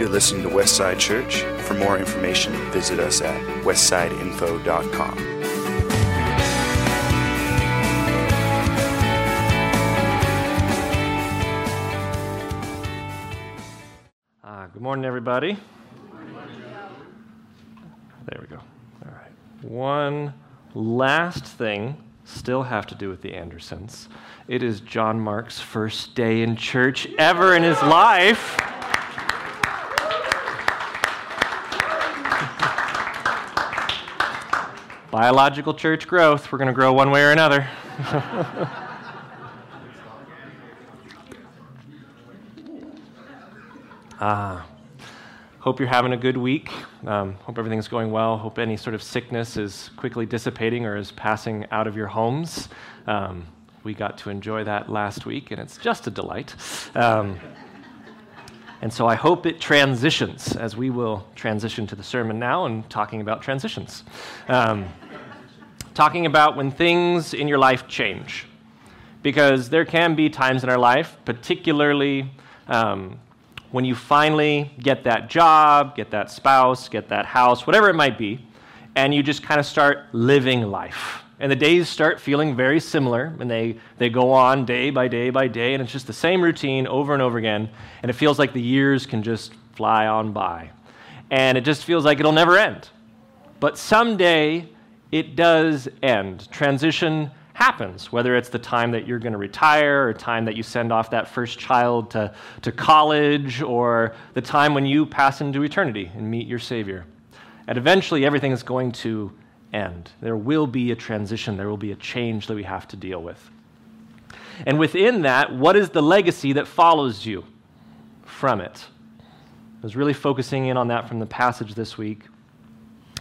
You're listening to Westside Church. For more information, visit us at westsideinfo.com. Uh, good morning, everybody. There we go. All right. One last thing still have to do with the Andersons. It is John Mark's first day in church ever in his life. Biological church growth. We're going to grow one way or another. Ah. Hope you're having a good week. Um, hope everything's going well. Hope any sort of sickness is quickly dissipating or is passing out of your homes. Um, we got to enjoy that last week, and it's just a delight. Um, and so I hope it transitions as we will transition to the sermon now and talking about transitions. Um, talking about when things in your life change. Because there can be times in our life, particularly um, when you finally get that job, get that spouse, get that house, whatever it might be, and you just kind of start living life. And the days start feeling very similar, and they, they go on day by day by day, and it's just the same routine over and over again, and it feels like the years can just fly on by. And it just feels like it'll never end. But someday it does end. Transition happens, whether it's the time that you're going to retire or time that you send off that first child to, to college or the time when you pass into eternity and meet your Savior. And eventually, everything is going to end. There will be a transition, there will be a change that we have to deal with. And within that, what is the legacy that follows you from it? I was really focusing in on that from the passage this week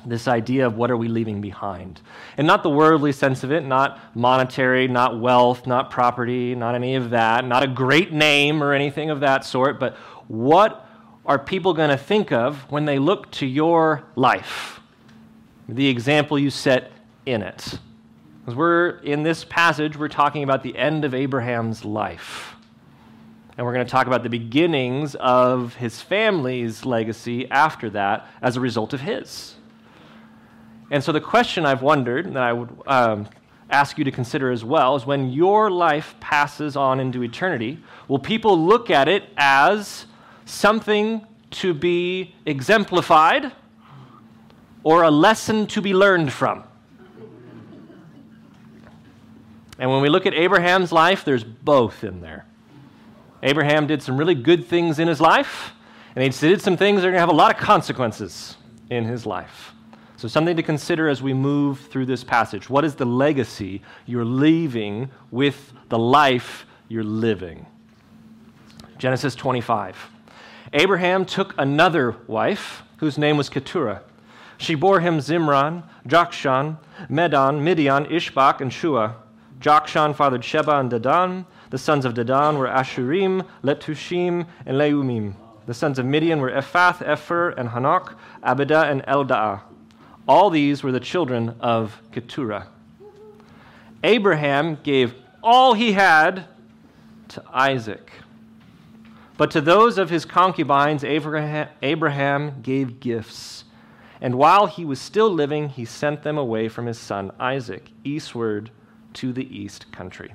this idea of what are we leaving behind. And not the worldly sense of it, not monetary, not wealth, not property, not any of that, not a great name or anything of that sort, but what are people going to think of when they look to your life? The example you set in it. Because we're in this passage, we're talking about the end of Abraham's life. And we're going to talk about the beginnings of his family's legacy after that as a result of his. And so the question I've wondered, and that I would um, ask you to consider as well, is when your life passes on into eternity, will people look at it as something to be exemplified or a lesson to be learned from? And when we look at Abraham's life, there's both in there. Abraham did some really good things in his life, and he did some things that are going to have a lot of consequences in his life. So, something to consider as we move through this passage. What is the legacy you're leaving with the life you're living? Genesis 25. Abraham took another wife whose name was Keturah. She bore him Zimran, Jokshan, Medan, Midian, Ishbak, and Shuah. Jokshan fathered Sheba and Dedan. The sons of Dedan were Asshurim, Letushim, and Leummim. The sons of Midian were Ephah, Epher, and Hanoch, Abida, and Eldaah. All these were the children of Keturah. Abraham gave all he had to Isaac. But to those of his concubines, Abraham gave gifts. And while he was still living, he sent them away from his son Isaac, eastward to the east country.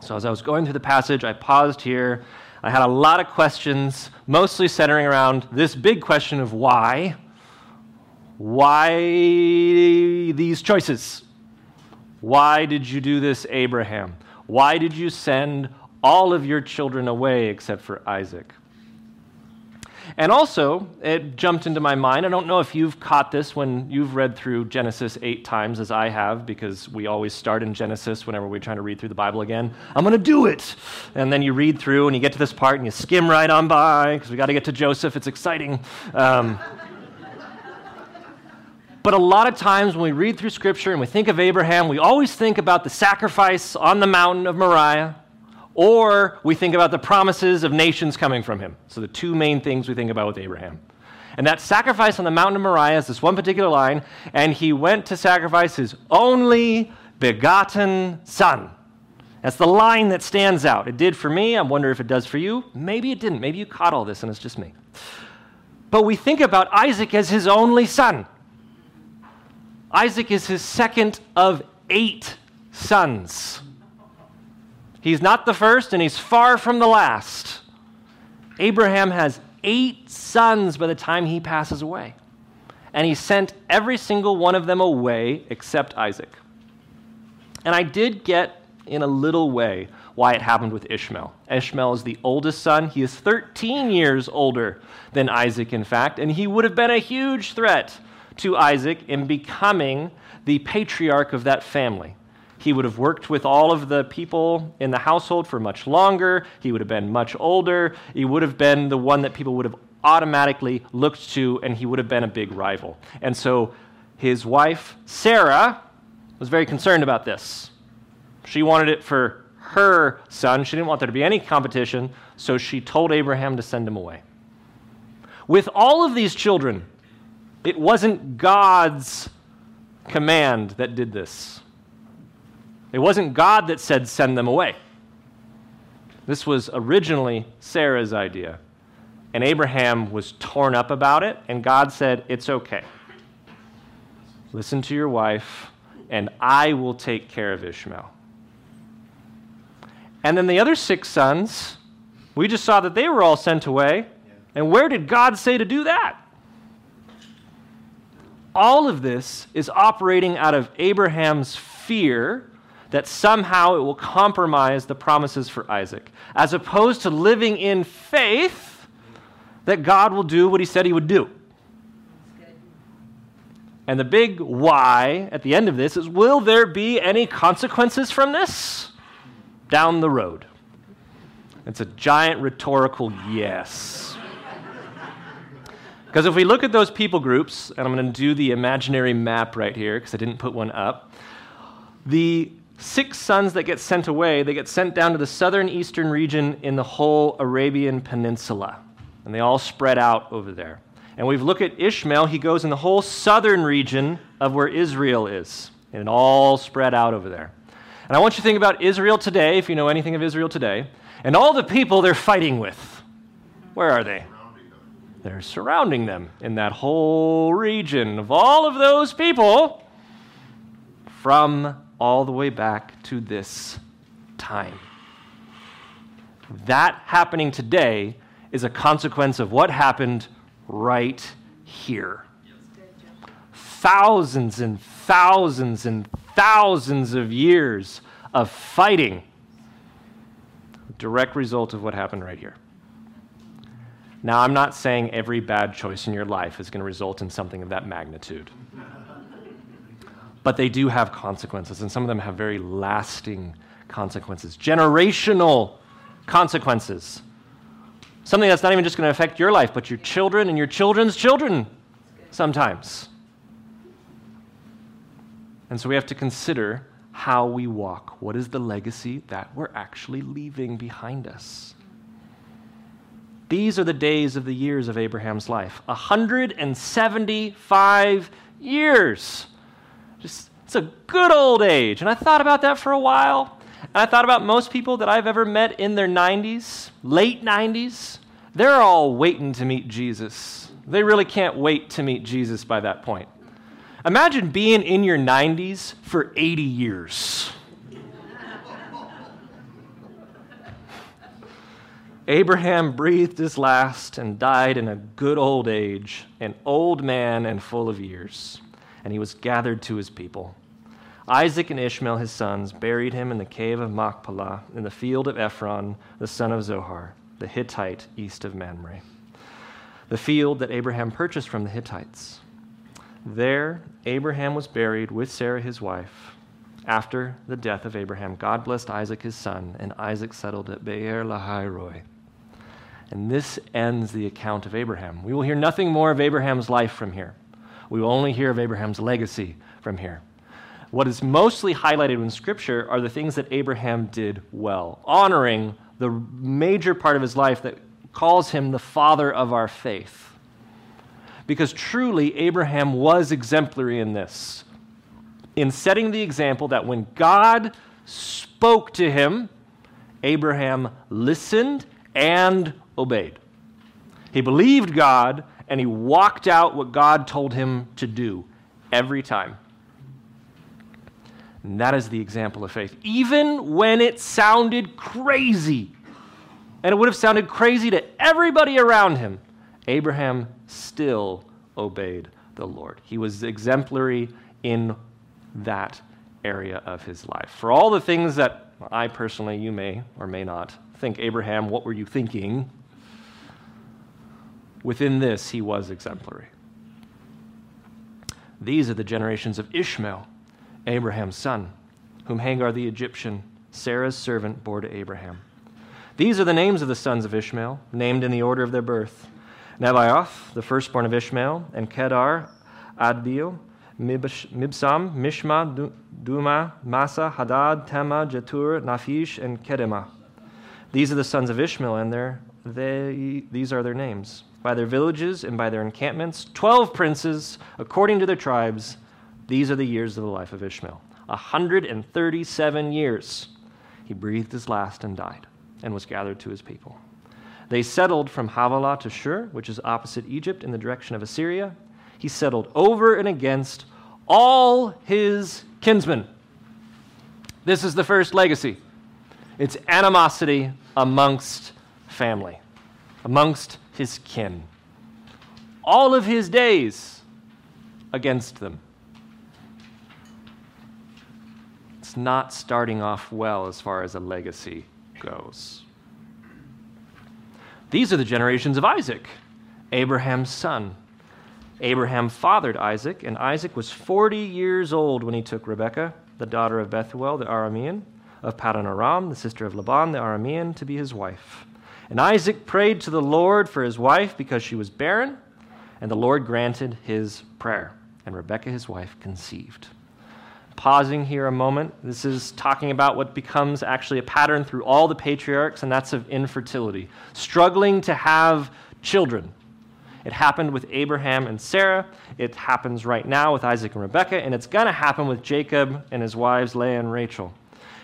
So, as I was going through the passage, I paused here. I had a lot of questions, mostly centering around this big question of why why these choices? Why did you do this, Abraham? Why did you send all of your children away except for Isaac? And also, it jumped into my mind. I don't know if you've caught this when you've read through Genesis eight times, as I have, because we always start in Genesis whenever we're trying to read through the Bible again. I'm going to do it. And then you read through and you get to this part and you skim right on by because we got to get to Joseph. It's exciting. Um, but a lot of times when we read through Scripture and we think of Abraham, we always think about the sacrifice on the mountain of Moriah, or we think about the promises of nations coming from him. So, the two main things we think about with Abraham. And that sacrifice on the mountain of Moriah is this one particular line, and he went to sacrifice his only begotten son. That's the line that stands out. It did for me. I wonder if it does for you. Maybe it didn't. Maybe you caught all this and it's just me. But we think about Isaac as his only son. Isaac is his second of eight sons. He's not the first, and he's far from the last. Abraham has eight sons by the time he passes away. And he sent every single one of them away except Isaac. And I did get, in a little way, why it happened with Ishmael. Ishmael is the oldest son. He is 13 years older than Isaac, in fact, and he would have been a huge threat to Isaac in becoming the patriarch of that family. He would have worked with all of the people in the household for much longer. He would have been much older. He would have been the one that people would have automatically looked to, and he would have been a big rival. And so his wife, Sarah, was very concerned about this. She wanted it for her son. She didn't want there to be any competition, so she told Abraham to send him away. With all of these children, it wasn't God's command that did this. It wasn't God that said, send them away. This was originally Sarah's idea. And Abraham was torn up about it, and God said, It's okay. Listen to your wife, and I will take care of Ishmael. And then the other six sons, we just saw that they were all sent away. And where did God say to do that? All of this is operating out of Abraham's fear that somehow it will compromise the promises for Isaac, as opposed to living in faith that God will do what he said he would do. And the big why at the end of this is will there be any consequences from this? Down the road. It's a giant rhetorical yes. Because if we look at those people groups, and I'm going to do the imaginary map right here because I didn't put one up, the six sons that get sent away, they get sent down to the southern eastern region in the whole Arabian Peninsula. And they all spread out over there. And we've looked at Ishmael, he goes in the whole southern region of where Israel is. And it all spread out over there. And I want you to think about Israel today, if you know anything of Israel today, and all the people they're fighting with. Where are they? They're surrounding them in that whole region of all of those people from all the way back to this time. That happening today is a consequence of what happened right here. Thousands and thousands and thousands of years of fighting, direct result of what happened right here. Now, I'm not saying every bad choice in your life is going to result in something of that magnitude but they do have consequences, and some of them have very lasting consequences, generational consequences. Something that's not even just going to affect your life, but your children and your children's children sometimes. And so we have to consider how we walk. What is the legacy that we're actually leaving behind us? These are the days of the years of Abraham's life 175 years. Just, it's a good old age. And I thought about that for a while. And I thought about most people that I've ever met in their 90s, late 90s. They're all waiting to meet Jesus. They really can't wait to meet Jesus by that point. Imagine being in your 90s for 80 years. Abraham breathed his last and died in a good old age, an old man and full of years and he was gathered to his people. Isaac and Ishmael, his sons, buried him in the cave of Machpelah in the field of Ephron, the son of Zohar, the Hittite east of Mamre, the field that Abraham purchased from the Hittites. There, Abraham was buried with Sarah, his wife. After the death of Abraham, God blessed Isaac, his son, and Isaac settled at Beer Lahai Roi. And this ends the account of Abraham. We will hear nothing more of Abraham's life from here. We will only hear of Abraham's legacy from here. What is mostly highlighted in Scripture are the things that Abraham did well, honoring the major part of his life that calls him the father of our faith. Because truly, Abraham was exemplary in this, in setting the example that when God spoke to him, Abraham listened and obeyed. He believed God and he walked out what God told him to do every time. And that is the example of faith. Even when it sounded crazy, and it would have sounded crazy to everybody around him, Abraham still obeyed the Lord. He was exemplary in that area of his life. For all the things that I personally, you may or may not think, Abraham, what were you thinking? Within this, he was exemplary. These are the generations of Ishmael, Abraham's son, whom Hagar the Egyptian, Sarah's servant, bore to Abraham. These are the names of the sons of Ishmael, named in the order of their birth Nebaioth, the firstborn of Ishmael, and Kedar, Adbeel, Mibsam, Mishma, Dumah, Massa, Hadad, Tema, Jetur, Naphish, and Kedemah. These are the sons of Ishmael, and their, they, these are their names. By their villages and by their encampments, twelve princes, according to their tribes. These are the years of the life of Ishmael. A hundred and thirty-seven years. He breathed his last and died, and was gathered to his people. They settled from Havilah to Shur, which is opposite Egypt in the direction of Assyria. He settled over and against all his kinsmen. This is the first legacy. It's animosity amongst family, amongst his kin. All of his days against them. It's not starting off well as far as a legacy goes. These are the generations of Isaac, Abraham's son. Abraham fathered Isaac, and Isaac was 40 years old when he took Rebekah, the daughter of Bethuel the Aramean, of Paddan Aram, the sister of Laban the Aramean, to be his wife. And Isaac prayed to the Lord for his wife because she was barren, and the Lord granted his prayer. And Rebekah, his wife, conceived. Pausing here a moment, this is talking about what becomes actually a pattern through all the patriarchs, and that's of infertility, struggling to have children. It happened with Abraham and Sarah. It happens right now with Isaac and Rebekah, and it's going to happen with Jacob and his wives, Leah and Rachel.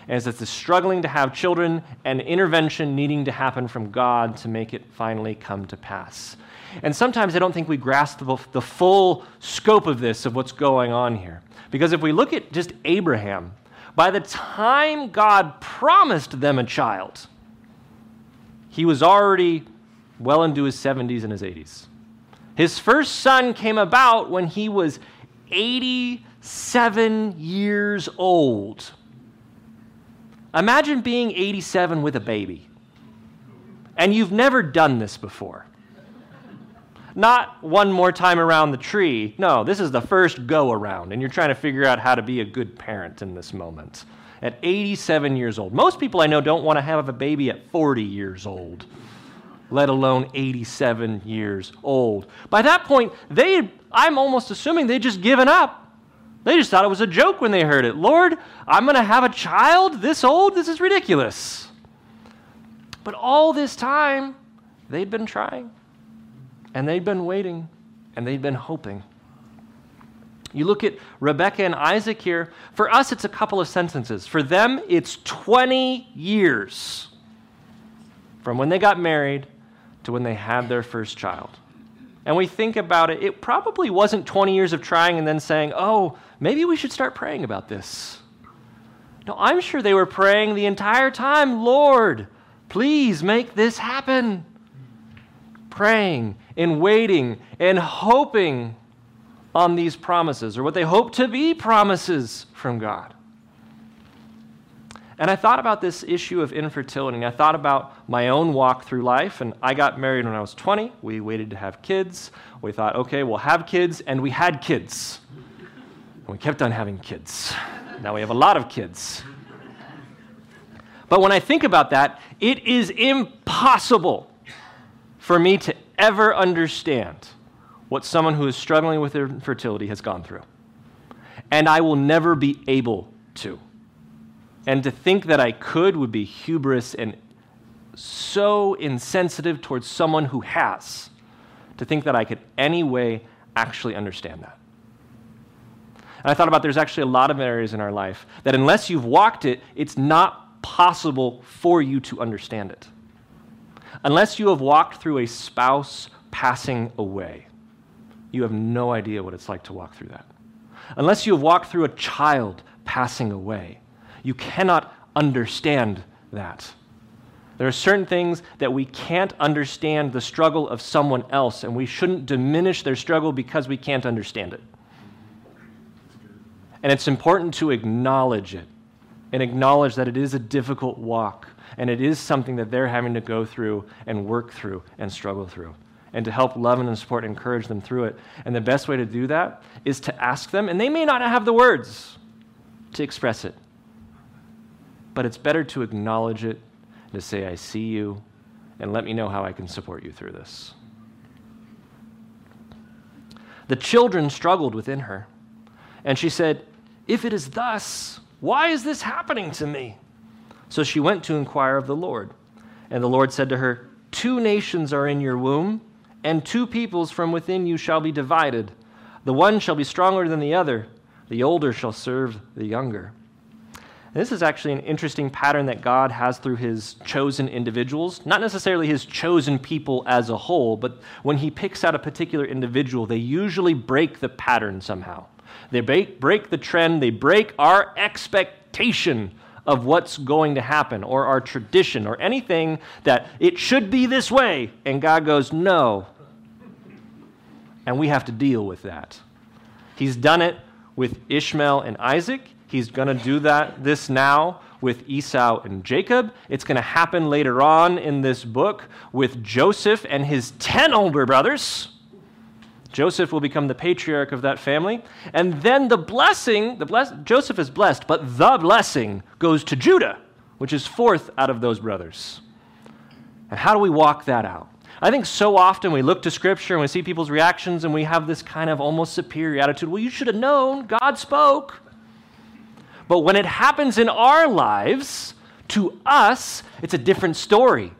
As it's struggling to have children and intervention needing to happen from God to make it finally come to pass. And sometimes I don't think we grasp the, the full scope of this, of what's going on here. Because if we look at just Abraham, by the time God promised them a child, he was already well into his 70s and his 80s. His first son came about when he was 87 years old. Imagine being 87 with a baby. And you've never done this before. Not one more time around the tree. No, this is the first go around, and you're trying to figure out how to be a good parent in this moment. At 87 years old. Most people I know don't want to have a baby at 40 years old let alone 87 years old. By that point, they, I'm almost assuming they'd just given up. They just thought it was a joke when they heard it. Lord, I'm going to have a child this old? This is ridiculous. But all this time, they'd been trying, and they'd been waiting, and they'd been hoping. You look at Rebekah and Isaac here. For us, it's a couple of sentences. For them, it's 20 years from when they got married to when they had their first child. And we think about it, it probably wasn't 20 years of trying and then saying, oh, maybe we should start praying about this. No, I'm sure they were praying the entire time, Lord, please make this happen. Praying and waiting and hoping on these promises, or what they hope to be promises from God. And I thought about this issue of infertility. And I thought about my own walk through life. And I got married when I was 20. We waited to have kids. We thought, okay, we'll have kids. And we had kids. And we kept on having kids. Now we have a lot of kids. But when I think about that, it is impossible for me to ever understand what someone who is struggling with infertility has gone through. And I will never be able to. And to think that I could would be hubris and so insensitive towards someone who has. To think that I could any way actually understand that. And I thought about there's actually a lot of areas in our life that unless you've walked it, it's not possible for you to understand it. Unless you have walked through a spouse passing away, you have no idea what it's like to walk through that. Unless you have walked through a child passing away, you cannot understand that. There are certain things that we can't understand the struggle of someone else, and we shouldn't diminish their struggle because we can't understand it. And it's important to acknowledge it and acknowledge that it is a difficult walk and it is something that they're having to go through and work through and struggle through. And to help love and support and encourage them through it. And the best way to do that is to ask them, and they may not have the words to express it, but it's better to acknowledge it and to say, I see you, and let me know how I can support you through this. The children struggled within her, and she said, If it is thus, why is this happening to me? So she went to inquire of the Lord. And the Lord said to her, Two nations are in your womb, and two peoples from within you shall be divided. The one shall be stronger than the other, the older shall serve the younger. This is actually an interesting pattern that God has through his chosen individuals, not necessarily his chosen people as a whole, but when he picks out a particular individual, they usually break the pattern somehow. They break, break the trend, they break our expectation of what's going to happen or our tradition or anything that it should be this way. And God goes, no. And we have to deal with that. He's done it with Ishmael and Isaac. He's going to do that this now with Esau and Jacob. It's going to happen later on in this book with Joseph and his 10 older brothers. Joseph will become the patriarch of that family. And then the blessing, the bless, Joseph is blessed, but the blessing goes to Judah, which is fourth out of those brothers. And how do we walk that out? I think so often we look to Scripture and we see people's reactions and we have this kind of almost superior attitude. Well, you should have known. God spoke. But when it happens in our lives, to us, it's a different story.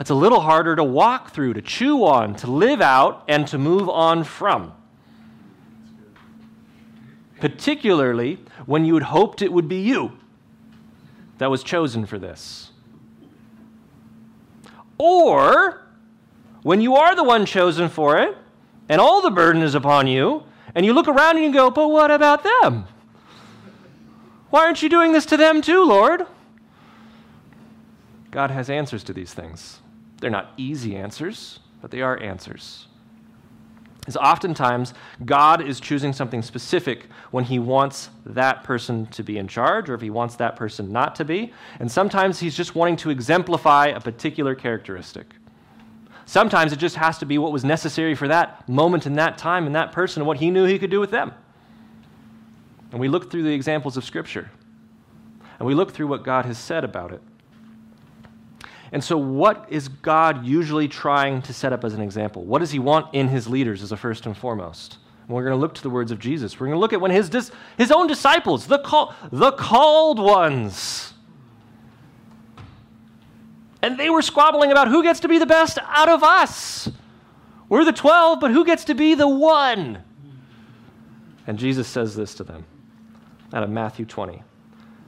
It's a little harder to walk through, to chew on, to live out, and to move on from. Particularly when you had hoped it would be you that was chosen for this. Or when you are the one chosen for it, and all the burden is upon you, and you look around and you go, But what about them? Why aren't you doing this to them too, Lord? God has answers to these things. They're not easy answers, but they are answers. Is oftentimes God is choosing something specific when he wants that person to be in charge or if he wants that person not to be. And sometimes he's just wanting to exemplify a particular characteristic. Sometimes it just has to be what was necessary for that moment in that time and that person and what he knew he could do with them. And we look through the examples of Scripture and we look through what God has said about it. And so, what is God usually trying to set up as an example? What does He want in His leaders as a first and foremost? And we're going to look to the words of Jesus. We're going to look at when His, dis- his own disciples, the, call, the called ones, and they were squabbling about who gets to be the best out of us. We're the 12, but who gets to be the one? And Jesus says this to them out of Matthew 20.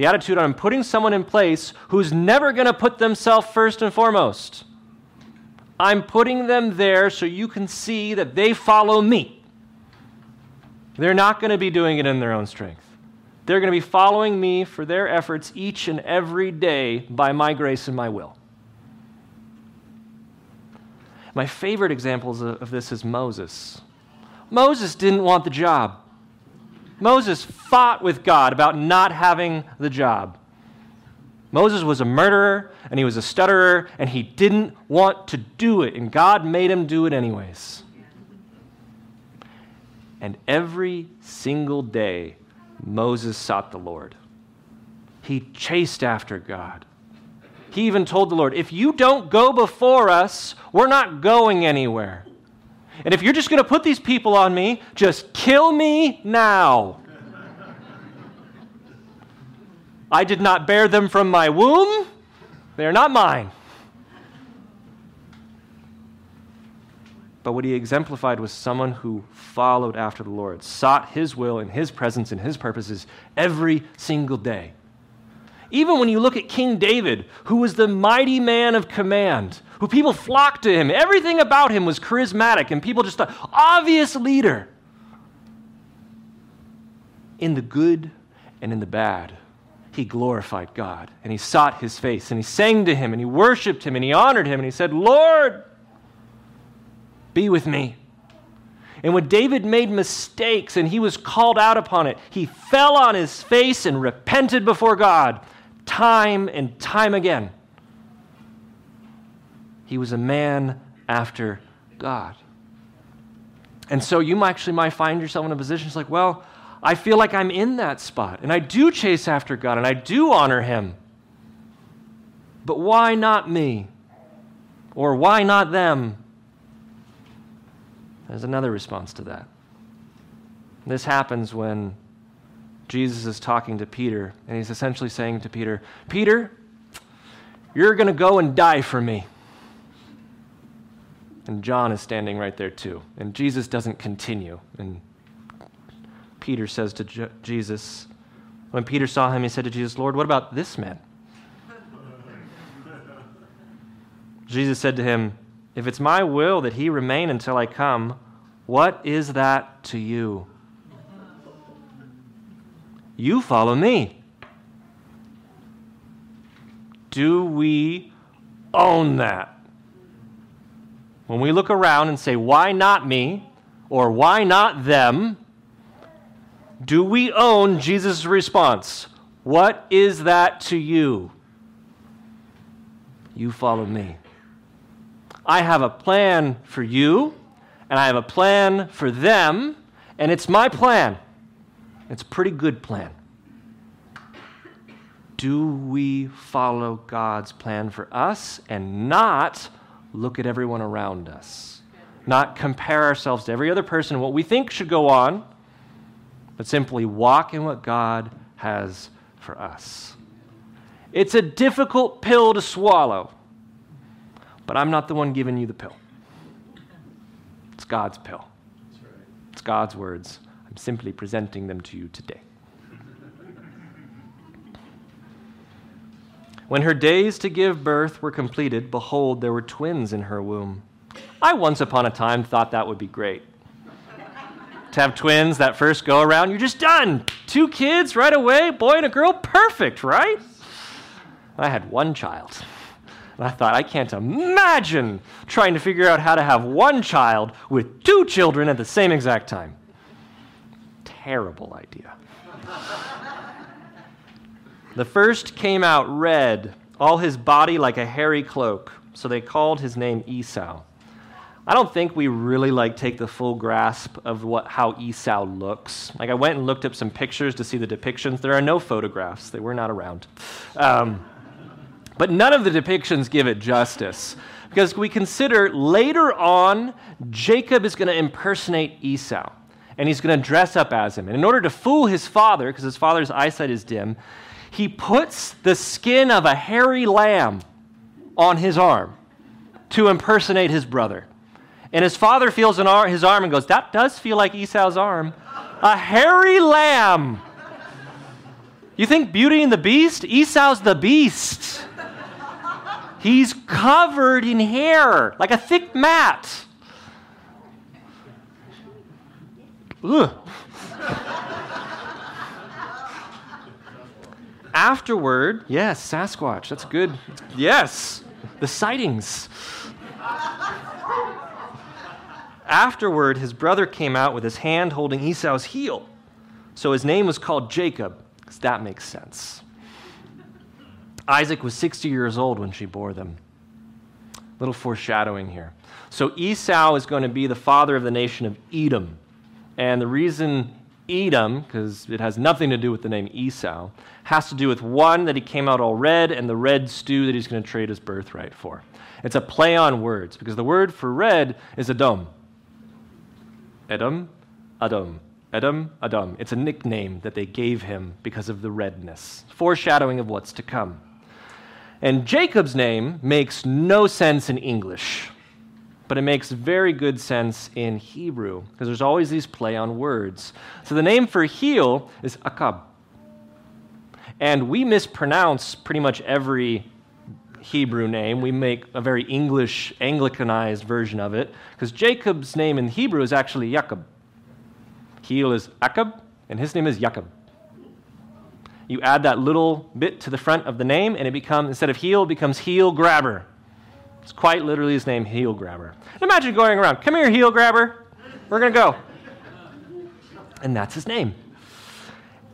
the attitude I'm putting someone in place who's never going to put themselves first and foremost. I'm putting them there so you can see that they follow me. They're not going to be doing it in their own strength. They're going to be following me for their efforts each and every day by my grace and my will. My favorite examples of this is Moses. Moses didn't want the job. Moses fought with God about not having the job. Moses was a murderer and he was a stutterer and he didn't want to do it, and God made him do it anyways. And every single day, Moses sought the Lord. He chased after God. He even told the Lord, If you don't go before us, we're not going anywhere. And if you're just going to put these people on me, just kill me now. I did not bear them from my womb, they are not mine. But what he exemplified was someone who followed after the Lord, sought his will and his presence and his purposes every single day. Even when you look at King David, who was the mighty man of command, who people flocked to him, everything about him was charismatic, and people just thought, obvious leader. In the good and in the bad, he glorified God, and he sought his face, and he sang to him, and he worshiped him, and he honored him, and he said, Lord, be with me. And when David made mistakes and he was called out upon it, he fell on his face and repented before God time and time again. He was a man after God. And so you actually might find yourself in a position it's like, well, I feel like I'm in that spot and I do chase after God and I do honor him. But why not me? Or why not them? There's another response to that. This happens when Jesus is talking to Peter, and he's essentially saying to Peter, Peter, you're going to go and die for me. And John is standing right there too. And Jesus doesn't continue. And Peter says to Je- Jesus, when Peter saw him, he said to Jesus, Lord, what about this man? Jesus said to him, if it's my will that he remain until I come, what is that to you? You follow me. Do we own that? When we look around and say, why not me? Or why not them? Do we own Jesus' response? What is that to you? You follow me. I have a plan for you, and I have a plan for them, and it's my plan. It's a pretty good plan. Do we follow God's plan for us and not look at everyone around us? Not compare ourselves to every other person, what we think should go on, but simply walk in what God has for us. It's a difficult pill to swallow but I'm not the one giving you the pill. It's God's pill. It's God's words. I'm simply presenting them to you today. When her days to give birth were completed, behold, there were twins in her womb. I once upon a time thought that would be great. to have twins that first go around, you're just done. Two kids right away, boy and a girl, perfect, right? I had one child. And I thought, I can't imagine trying to figure out how to have one child with two children at the same exact time. Terrible idea. the first came out red, all his body like a hairy cloak, so they called his name Esau. I don't think we really like take the full grasp of what how Esau looks. Like I went and looked up some pictures to see the depictions. There are no photographs; they were not around. Um, but none of the depictions give it justice. Because we consider later on, Jacob is going to impersonate Esau. And he's going to dress up as him. And in order to fool his father, because his father's eyesight is dim, he puts the skin of a hairy lamb on his arm to impersonate his brother. And his father feels ar- his arm and goes, That does feel like Esau's arm. A hairy lamb. You think Beauty and the Beast? Esau's the beast. He's covered in hair, like a thick mat. Afterward, yes, Sasquatch, that's good. Yes, the sightings. Afterward, his brother came out with his hand holding Esau's heel. So his name was called Jacob, because that makes sense. Isaac was 60 years old when she bore them. Little foreshadowing here. So Esau is going to be the father of the nation of Edom. And the reason Edom, because it has nothing to do with the name Esau, has to do with one, that he came out all red, and the red stew that he's going to trade his birthright for. It's a play on words, because the word for red is Edom. Edom, Adam, Edom, Adam. It's a nickname that they gave him because of the redness, foreshadowing of what's to come. And Jacob's name makes no sense in English, but it makes very good sense in Hebrew because there's always these play on words. So the name for heel is Akab. And we mispronounce pretty much every Hebrew name. We make a very English, Anglicanized version of it because Jacob's name in Hebrew is actually Jacob. Heel is Akab, and his name is Jacob. You add that little bit to the front of the name, and it becomes, instead of heel, it becomes heel grabber. It's quite literally his name, heel grabber. Imagine going around, come here, heel grabber. We're going to go. And that's his name.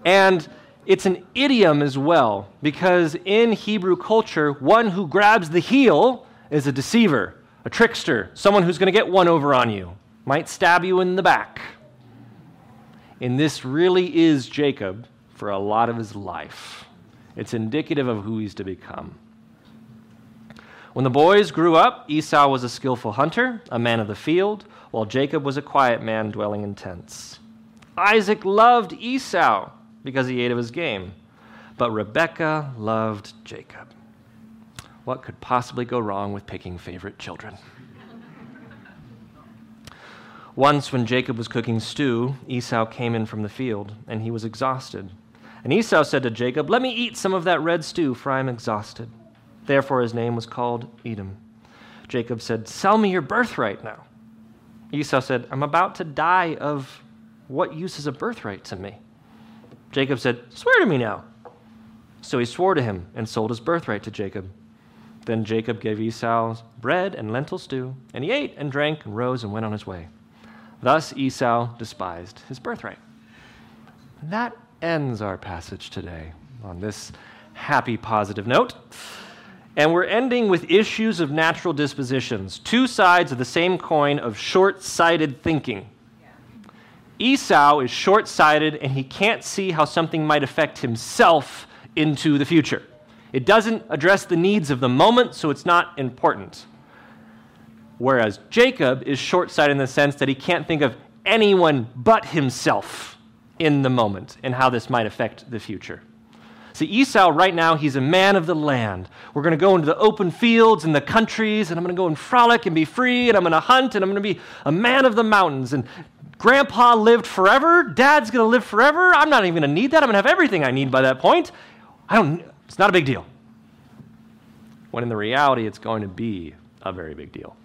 And it's an idiom as well, because in Hebrew culture, one who grabs the heel is a deceiver, a trickster, someone who's going to get one over on you, might stab you in the back. And this really is Jacob for a lot of his life. It's indicative of who he's to become. When the boys grew up, Esau was a skillful hunter, a man of the field, while Jacob was a quiet man dwelling in tents. Isaac loved Esau because he ate of his game. But Rebekah loved Jacob. What could possibly go wrong with picking favorite children? Once, when Jacob was cooking stew, Esau came in from the field, and he was exhausted. And Esau said to Jacob, Let me eat some of that red stew, for I am exhausted. Therefore, his name was called Edom. Jacob said, Sell me your birthright now. Esau said, I'm about to die of what use is a birthright to me? Jacob said, Swear to me now. So he swore to him and sold his birthright to Jacob. Then Jacob gave Esau bread and lentil stew, and he ate and drank and rose and went on his way. Thus Esau despised his birthright. And that ends our passage today on this happy, positive note. And we're ending with issues of natural dispositions, two sides of the same coin of short sighted thinking. Esau is short sighted and he can't see how something might affect himself into the future. It doesn't address the needs of the moment, so it's not important. Whereas Jacob is short sighted in the sense that he can't think of anyone but himself in the moment and how this might affect the future. See, Esau, right now, he's a man of the land. We're going to go into the open fields and the countries, and I'm going to go and frolic and be free, and I'm going to hunt, and I'm going to be a man of the mountains. And grandpa lived forever. Dad's going to live forever. I'm not even going to need that. I'm going to have everything I need by that point. I don't, it's not a big deal. When in the reality, it's going to be a very big deal.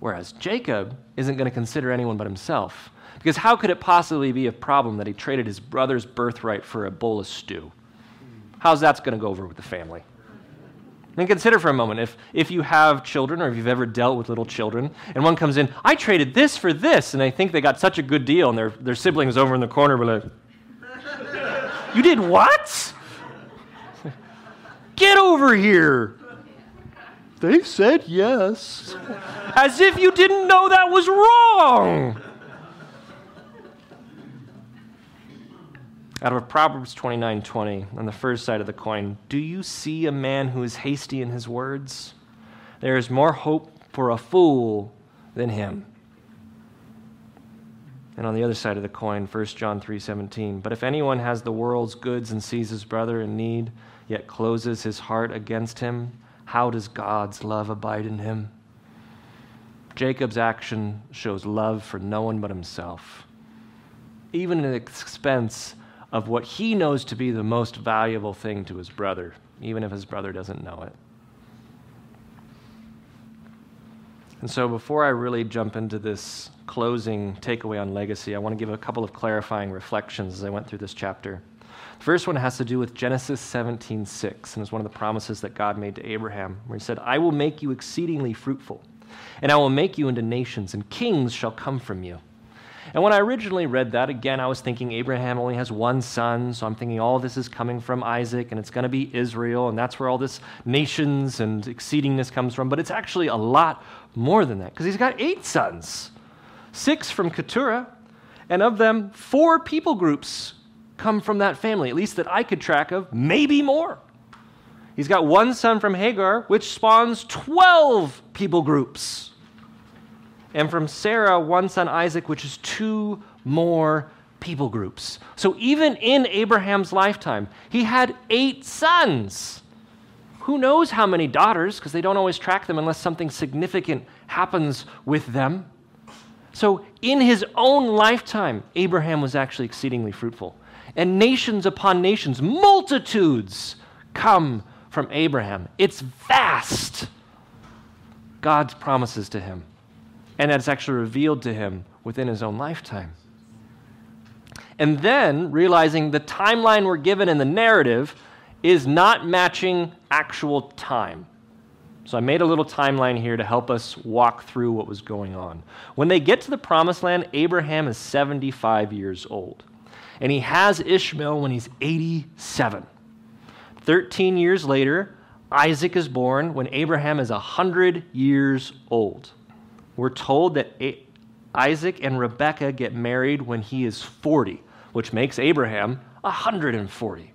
Whereas Jacob isn't going to consider anyone but himself. Because how could it possibly be a problem that he traded his brother's birthright for a bowl of stew? How's that going to go over with the family? And consider for a moment if, if you have children or if you've ever dealt with little children and one comes in, I traded this for this, and I think they got such a good deal, and their, their siblings over in the corner were like, You did what? Get over here. They said yes. As if you didn't know that was wrong. Out of Proverbs 29:20, on the first side of the coin, do you see a man who is hasty in his words? There is more hope for a fool than him. And on the other side of the coin, 1 John 3:17, but if anyone has the world's goods and sees his brother in need, yet closes his heart against him, how does God's love abide in him? Jacob's action shows love for no one but himself, even at the expense of what he knows to be the most valuable thing to his brother, even if his brother doesn't know it. And so, before I really jump into this closing takeaway on legacy, I want to give a couple of clarifying reflections as I went through this chapter. The first one has to do with Genesis 17:6, and is one of the promises that God made to Abraham, where he said, "I will make you exceedingly fruitful, and I will make you into nations, and kings shall come from you." And when I originally read that, again, I was thinking Abraham only has one son, so I'm thinking all this is coming from Isaac, and it's going to be Israel, and that's where all this nations and exceedingness comes from. But it's actually a lot more than that, because he's got eight sons six from Keturah, and of them, four people groups come from that family, at least that I could track of, maybe more. He's got one son from Hagar, which spawns 12 people groups. and from Sarah, one son, Isaac, which is two more people groups. So even in Abraham's lifetime, he had eight sons. Who knows how many daughters, because they don't always track them unless something significant happens with them. So, in his own lifetime, Abraham was actually exceedingly fruitful. And nations upon nations, multitudes come from Abraham. It's vast. God's promises to him. And that's actually revealed to him within his own lifetime. And then realizing the timeline we're given in the narrative is not matching actual time. So I made a little timeline here to help us walk through what was going on. When they get to the promised land, Abraham is 75 years old. And he has Ishmael when he's 87. 13 years later, Isaac is born when Abraham is 100 years old. We're told that Isaac and Rebekah get married when he is 40, which makes Abraham 140.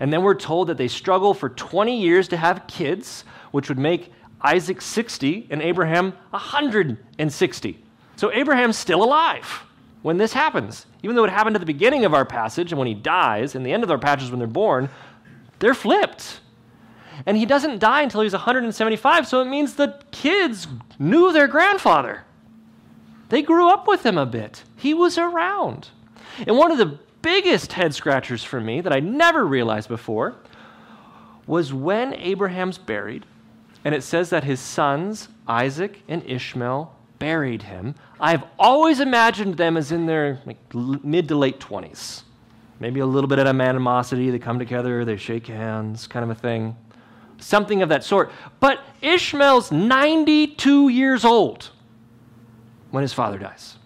And then we're told that they struggle for 20 years to have kids, which would make Isaac 60 and Abraham 160. So Abraham's still alive when this happens. Even though it happened at the beginning of our passage and when he dies, and the end of our passage when they're born, they're flipped. And he doesn't die until he's 175, so it means the kids knew their grandfather. They grew up with him a bit. He was around. And one of the biggest head scratchers for me that I never realized before was when Abraham's buried, and it says that his sons, Isaac and Ishmael, buried him. I've always imagined them as in their like, mid to late 20s. Maybe a little bit of animosity. They come together, they shake hands, kind of a thing. Something of that sort. But Ishmael's 92 years old when his father dies.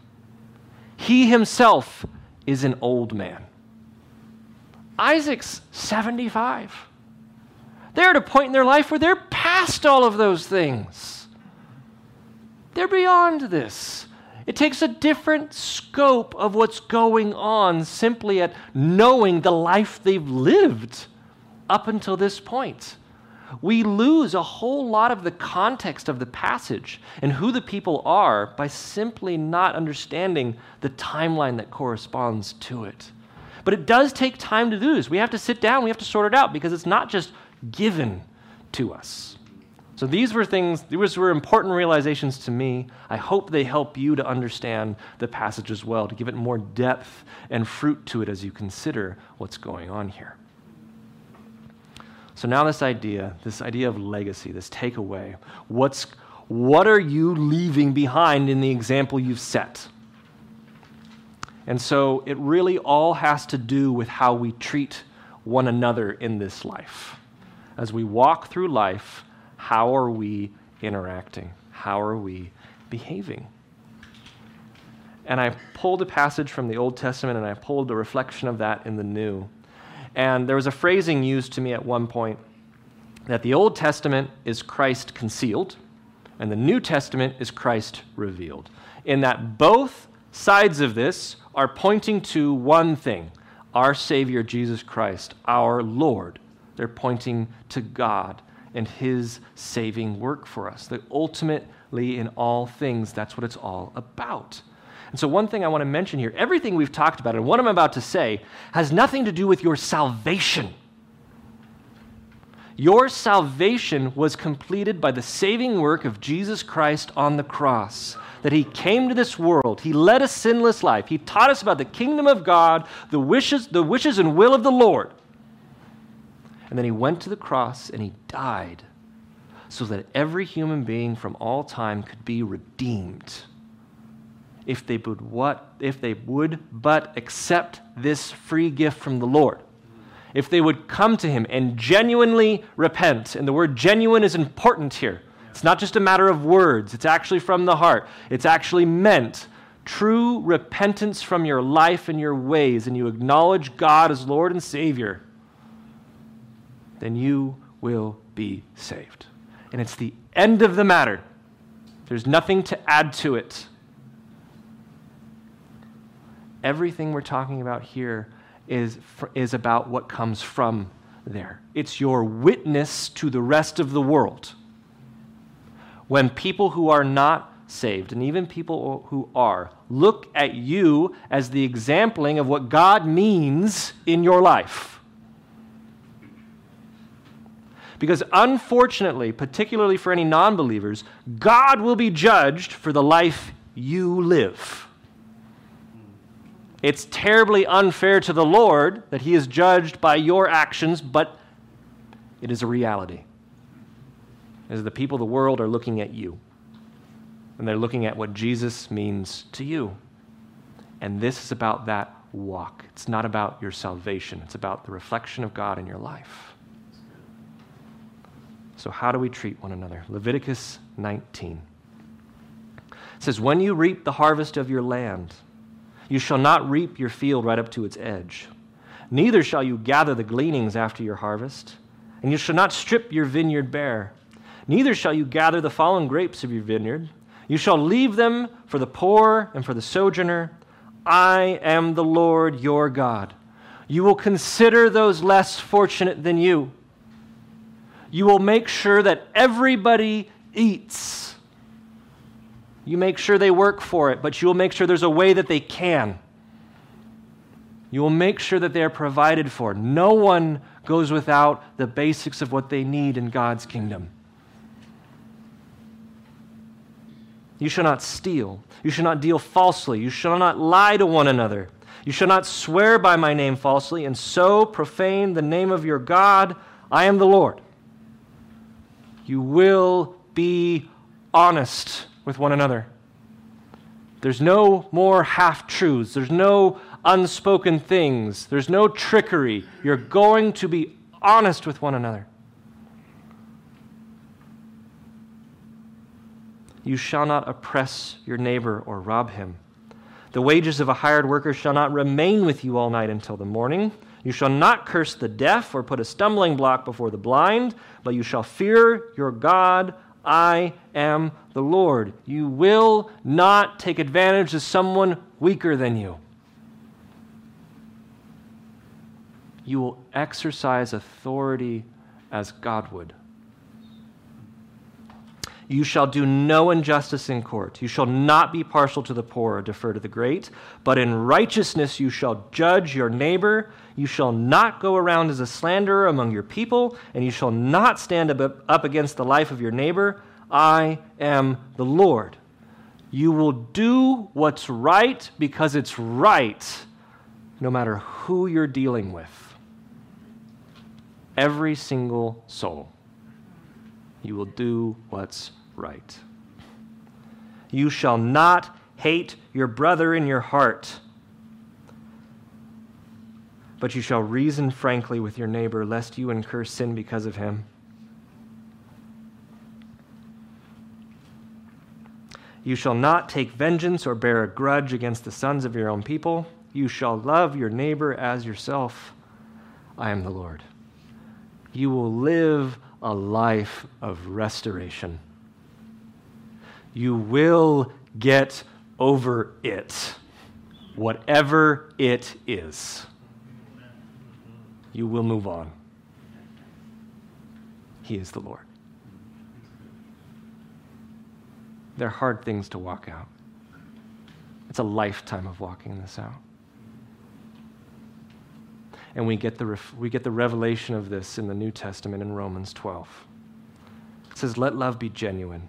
He himself is an old man. Isaac's 75. They're at a point in their life where they're past all of those things. They're beyond this. It takes a different scope of what's going on simply at knowing the life they've lived up until this point. We lose a whole lot of the context of the passage and who the people are by simply not understanding the timeline that corresponds to it. But it does take time to do this. We have to sit down, we have to sort it out because it's not just given to us. So these were things, these were important realizations to me. I hope they help you to understand the passage as well, to give it more depth and fruit to it as you consider what's going on here. So now this idea, this idea of legacy, this takeaway, what's what are you leaving behind in the example you've set? And so it really all has to do with how we treat one another in this life. As we walk through life, how are we interacting? How are we behaving? And I pulled a passage from the Old Testament and I pulled a reflection of that in the New. And there was a phrasing used to me at one point that the Old Testament is Christ concealed, and the New Testament is Christ revealed. In that both sides of this are pointing to one thing our Savior Jesus Christ, our Lord. They're pointing to God and His saving work for us. That ultimately, in all things, that's what it's all about. And so, one thing I want to mention here everything we've talked about and what I'm about to say has nothing to do with your salvation. Your salvation was completed by the saving work of Jesus Christ on the cross. That he came to this world, he led a sinless life, he taught us about the kingdom of God, the wishes, the wishes and will of the Lord. And then he went to the cross and he died so that every human being from all time could be redeemed if they would what if they would but accept this free gift from the Lord. If they would come to him and genuinely repent. And the word genuine is important here. It's not just a matter of words, it's actually from the heart. It's actually meant true repentance from your life and your ways, and you acknowledge God as Lord and Savior, then you will be saved. And it's the end of the matter. There's nothing to add to it everything we're talking about here is, is about what comes from there. It's your witness to the rest of the world. When people who are not saved, and even people who are, look at you as the exempling of what God means in your life. Because unfortunately, particularly for any non believers, God will be judged for the life you live. It's terribly unfair to the Lord that he is judged by your actions, but it is a reality. As the people of the world are looking at you, and they're looking at what Jesus means to you. And this is about that walk. It's not about your salvation, it's about the reflection of God in your life. So, how do we treat one another? Leviticus 19 it says, When you reap the harvest of your land, you shall not reap your field right up to its edge. Neither shall you gather the gleanings after your harvest, and you shall not strip your vineyard bare. Neither shall you gather the fallen grapes of your vineyard. You shall leave them for the poor and for the sojourner. I am the Lord your God. You will consider those less fortunate than you you will make sure that everybody eats. You make sure they work for it, but you will make sure there's a way that they can. You will make sure that they are provided for. No one goes without the basics of what they need in God's kingdom. You shall not steal. You shall not deal falsely. You shall not lie to one another. You shall not swear by my name falsely and so profane the name of your God. I am the Lord. You will be honest with one another. There's no more half truths. There's no unspoken things. There's no trickery. You're going to be honest with one another. You shall not oppress your neighbor or rob him. The wages of a hired worker shall not remain with you all night until the morning. You shall not curse the deaf or put a stumbling block before the blind, but you shall fear your God. I am the Lord. You will not take advantage of someone weaker than you. You will exercise authority as God would. You shall do no injustice in court. You shall not be partial to the poor or defer to the great, but in righteousness you shall judge your neighbor. You shall not go around as a slanderer among your people, and you shall not stand up against the life of your neighbor. I am the Lord. You will do what's right because it's right, no matter who you're dealing with. Every single soul. You will do what's right. You shall not hate your brother in your heart, but you shall reason frankly with your neighbor, lest you incur sin because of him. You shall not take vengeance or bear a grudge against the sons of your own people. You shall love your neighbor as yourself. I am the Lord. You will live a life of restoration you will get over it, whatever it is. You will move on. He is the Lord. They're hard things to walk out. It's a lifetime of walking this out. And we get, the, we get the revelation of this in the New Testament in Romans 12. It says, Let love be genuine.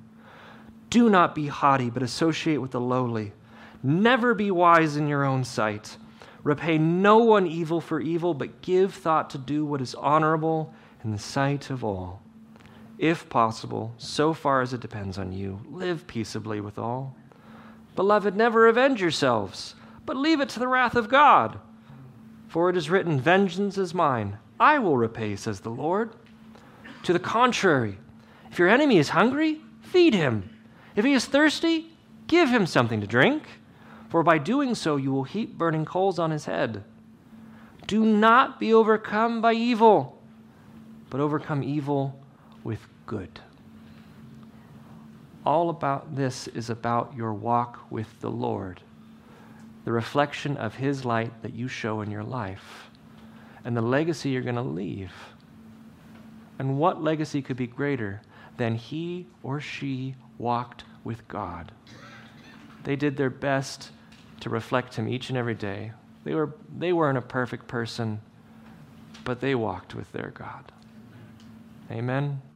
Do not be haughty, but associate with the lowly. Never be wise in your own sight. Repay no one evil for evil, but give thought to do what is honorable in the sight of all. If possible, so far as it depends on you, live peaceably with all. Beloved, never avenge yourselves, but leave it to the wrath of God. For it is written, Vengeance is mine, I will repay, says the Lord. To the contrary, if your enemy is hungry, feed him. If he is thirsty, Give him something to drink, for by doing so you will heap burning coals on his head. Do not be overcome by evil, but overcome evil with good. All about this is about your walk with the Lord, the reflection of his light that you show in your life, and the legacy you're going to leave. And what legacy could be greater than he or she walked with God? They did their best to reflect him each and every day. They, were, they weren't a perfect person, but they walked with their God. Amen.